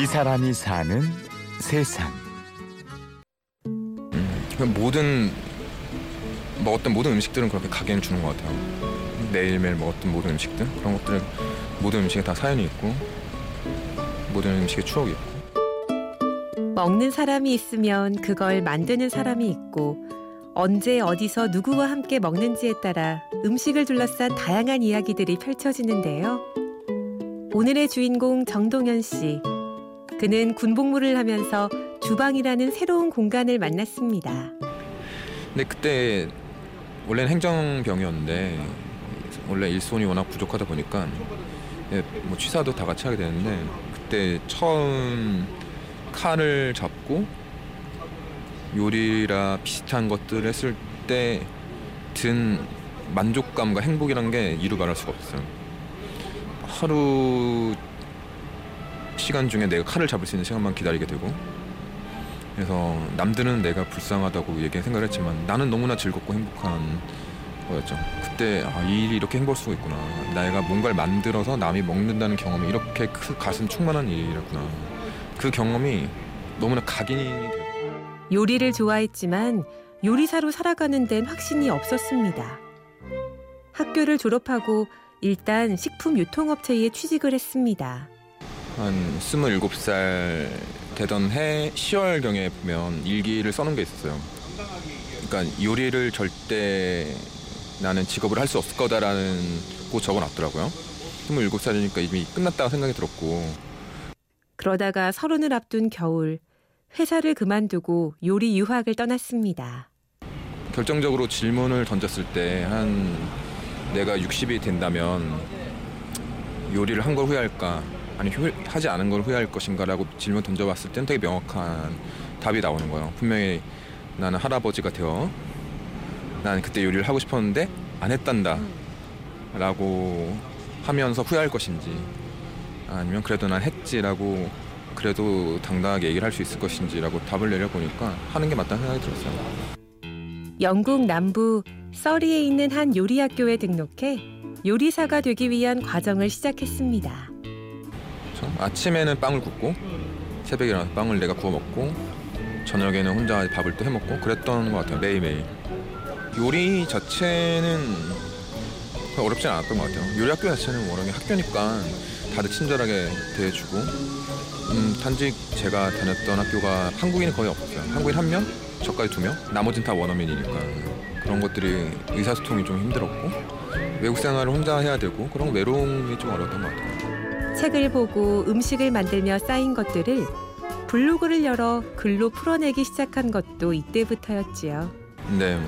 이 사람이 사는 세상. 그냥 모든 먹었던 모든 음식들은 그렇게 가게는 주는 것 같아요. 매일매일 먹었던 모든 음식들 그런 것들은 모든 음식에 다 사연이 있고 모든 음식에 추억이 있고 먹는 사람이 있으면 그걸 만드는 사람이 있고 언제 어디서 누구와 함께 먹는지에 따라 음식을 둘러싼 다양한 이야기들이 펼쳐지는데요. 오늘의 주인공 정동현 씨. 그는 군복무를 하면서 주방이라는 새로운 공간을 만났습니다. 근데 그때 원래는 행정병이었는데 원래 일손이 워낙 부족하다 보니까 예, 뭐 취사도 다 같이 하게 되는데 그때 처음 칼을 잡고 요리라 비슷한 것들을 했을 때 든 만족감과 행복이란 게 이루 말할 수가 없어요. 하루 시간 중에 내가 칼을 잡을 수 있는 시간만 기다리게 되고 그래서 남들은 내가 불쌍하다고 얘기 생각을 했지만 나는 너무나 즐겁고 행복한 거였죠. 그때 아, 이 일이 이렇게 행복할 수가 있구나. 내가 뭔가를 만들어서 남이 먹는다는 경험이 이렇게 크, 가슴 충만한 일이었구나. 그 경험이 너무나 각인이 되고 요리를 좋아했지만 요리사로 살아가는 데는 확신이 없었습니다. 학교를 졸업하고 일단 식품 유통업체에 취직을 했습니다. 한 27살 되던 해 10월경에 보면 일기를 써놓은 게 있었어요. 그러니까 요리를 절대 나는 직업을 할 수 없을 거다라는 거 적어놨더라고요. 27살이니까 이미 끝났다고 생각이 들었고 그러다가 서른을 앞둔 겨울 회사를 그만두고 요리 유학을 떠났습니다. 결정적으로 질문을 던졌을 때 한 내가 60이 된다면 요리를 한 걸 후회할까 아니 후, 하지 않은 걸 후회할 것인가라고 질문 던져봤을 때는 되게 명확한 답이 나오는 거예요. 분명히 나는 할아버지가 되어 나는 그때 요리를 하고 싶었는데 안 했단다 라고 하면서 후회할 것인지 아니면 그래도 난 했지라고 그래도 당당하게 얘기를 할 수 있을 것인지라고 답을 내려보니까 하는 게 맞다는 생각이 들었어요. 영국 남부 서리에 있는 한 요리 학교에 등록해 요리사가 되기 위한 과정을 시작했습니다. 그렇죠? 아침에는 빵을 굽고 새벽에 일어나서 빵을 내가 구워 먹고 저녁에는 혼자 밥을 또 해 먹고 그랬던 것 같아요 매일매일. 요리 자체는 어렵지 않았던 것 같아요. 요리 학교 자체는 워낙에 학교니까 다들 친절하게 대해주고 음, 단지 제가 다녔던 학교가 한국인이 거의 없었어요. 한국인 한 명, 저까지 두 명, 나머지는 다 원어민이니까. 그런 것들이 의사소통이 좀 힘들었고 외국 생활을 혼자 해야 되고 그런 외로움이 좀 어려웠던 것 같아요 책을 보고 음식을 만들며 쌓인 것들을 블로그를 열어 글로 풀어내기 시작한 것도 이때부터였지요. 네,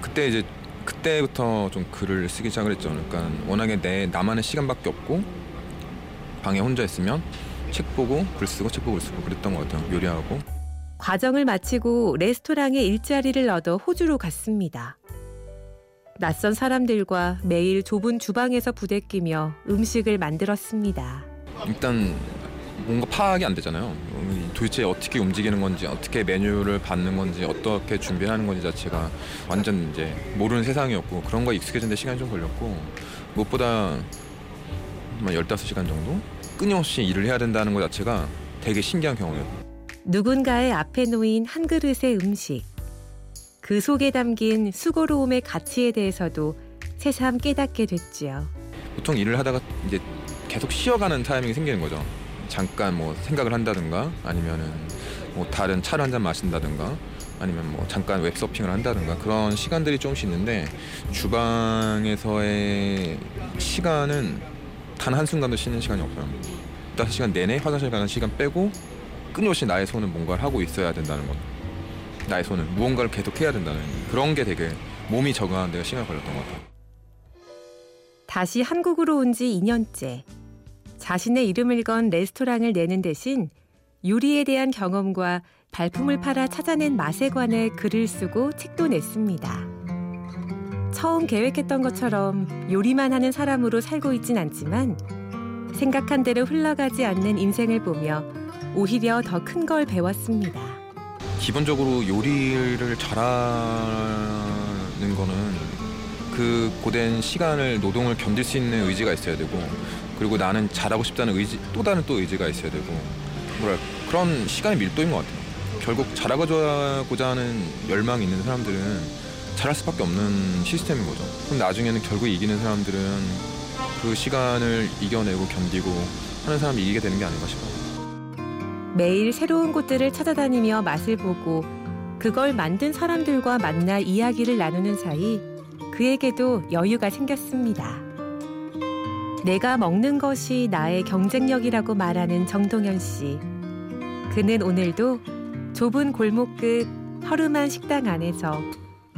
그때 이제 그때부터 좀 글을 쓰기 시작을 했죠. 그러니까 워낙에 내 나만의 시간밖에 없고 방에 혼자 있으면 책 보고 글 쓰고 책 보고 글 쓰고 그랬던 것 같아요. 요리하고. 과정을 마치고 레스토랑에 일자리를 얻어 호주로 갔습니다. 낯선 사람들과 매일 좁은 주방에서 부대끼며 음식을 만들었습니다. 일단 뭔가 파악이 안 되잖아요. 도대체 어떻게 움직이는 건지, 어떻게 메뉴를 받는 건지, 어떻게 준비하는 건지 자체가 완전 이제 모르는 세상이었고 그런 거 익숙해지는데 시간이 좀 걸렸고 무엇보다 한 15시간 정도 끊임없이 일을 해야 된다는 것 자체가 되게 신기한 경험이었어요. 누군가의 앞에 놓인 한 그릇의 음식. 그 속에 담긴 수고로움의 가치에 대해서도 새삼 깨닫게 됐지요. 보통 일을 하다가 이제 계속 쉬어가는 타이밍이 생기는 거죠. 잠깐 뭐 생각을 한다든가 아니면은 뭐 다른 차를 한 잔 마신다든가 아니면 뭐 잠깐 웹서핑을 한다든가 그런 시간들이 조금씩 있는데 주방에서의 시간은 단 한순간도 쉬는 시간이 없어요. 5시간 내내 화장실 가는 시간 빼고 끊임없이 나의 손은 뭔가를 하고 있어야 된다는 것. 나의 손은 무언가를 계속 해야 된다는 그런 게 되게 몸이 적응하는 데가 시간이 걸렸던 것 같아요. 다시 한국으로 온 지 2년째. 자신의 이름을 건 레스토랑을 내는 대신 요리에 대한 경험과 발품을 팔아 찾아낸 맛에 관해 글을 쓰고 책도 냈습니다. 처음 계획했던 것처럼 요리만 하는 사람으로 살고 있진 않지만 생각한 대로 흘러가지 않는 인생을 보며 오히려 더 큰 걸 배웠습니다. 기본적으로 요리를 잘하는 거는 그 고된 시간을 노동을 견딜 수 있는 의지가 있어야 되고 그리고 나는 잘하고 싶다는 의지 또 다른 또 의지가 있어야 되고 뭐랄 그런 시간의 밀도인 것 같아요. 결국 잘하고자 하는 열망이 있는 사람들은 잘할 수밖에 없는 시스템인 거죠. 그럼 나중에는 결국 이기는 사람들은 그 시간을 이겨내고 견디고 하는 사람이 이기게 되는 게 아닌가 싶어요. 매일 새로운 곳들을 찾아다니며 맛을 보고 그걸 만든 사람들과 만나 이야기를 나누는 사이 그에게도 여유가 생겼습니다. 내가 먹는 것이 나의 경쟁력이라고 말하는 정동현 씨. 그는 오늘도 좁은 골목 끝 허름한 식당 안에서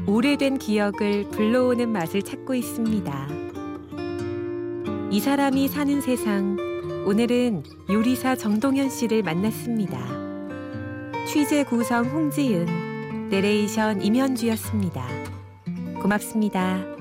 오래된 기억을 불러오는 맛을 찾고 있습니다. 이 사람이 사는 세상. 오늘은 요리사 정동현 씨를 만났습니다. 취재 구성 홍지은, 내레이션 임현주였습니다. 고맙습니다.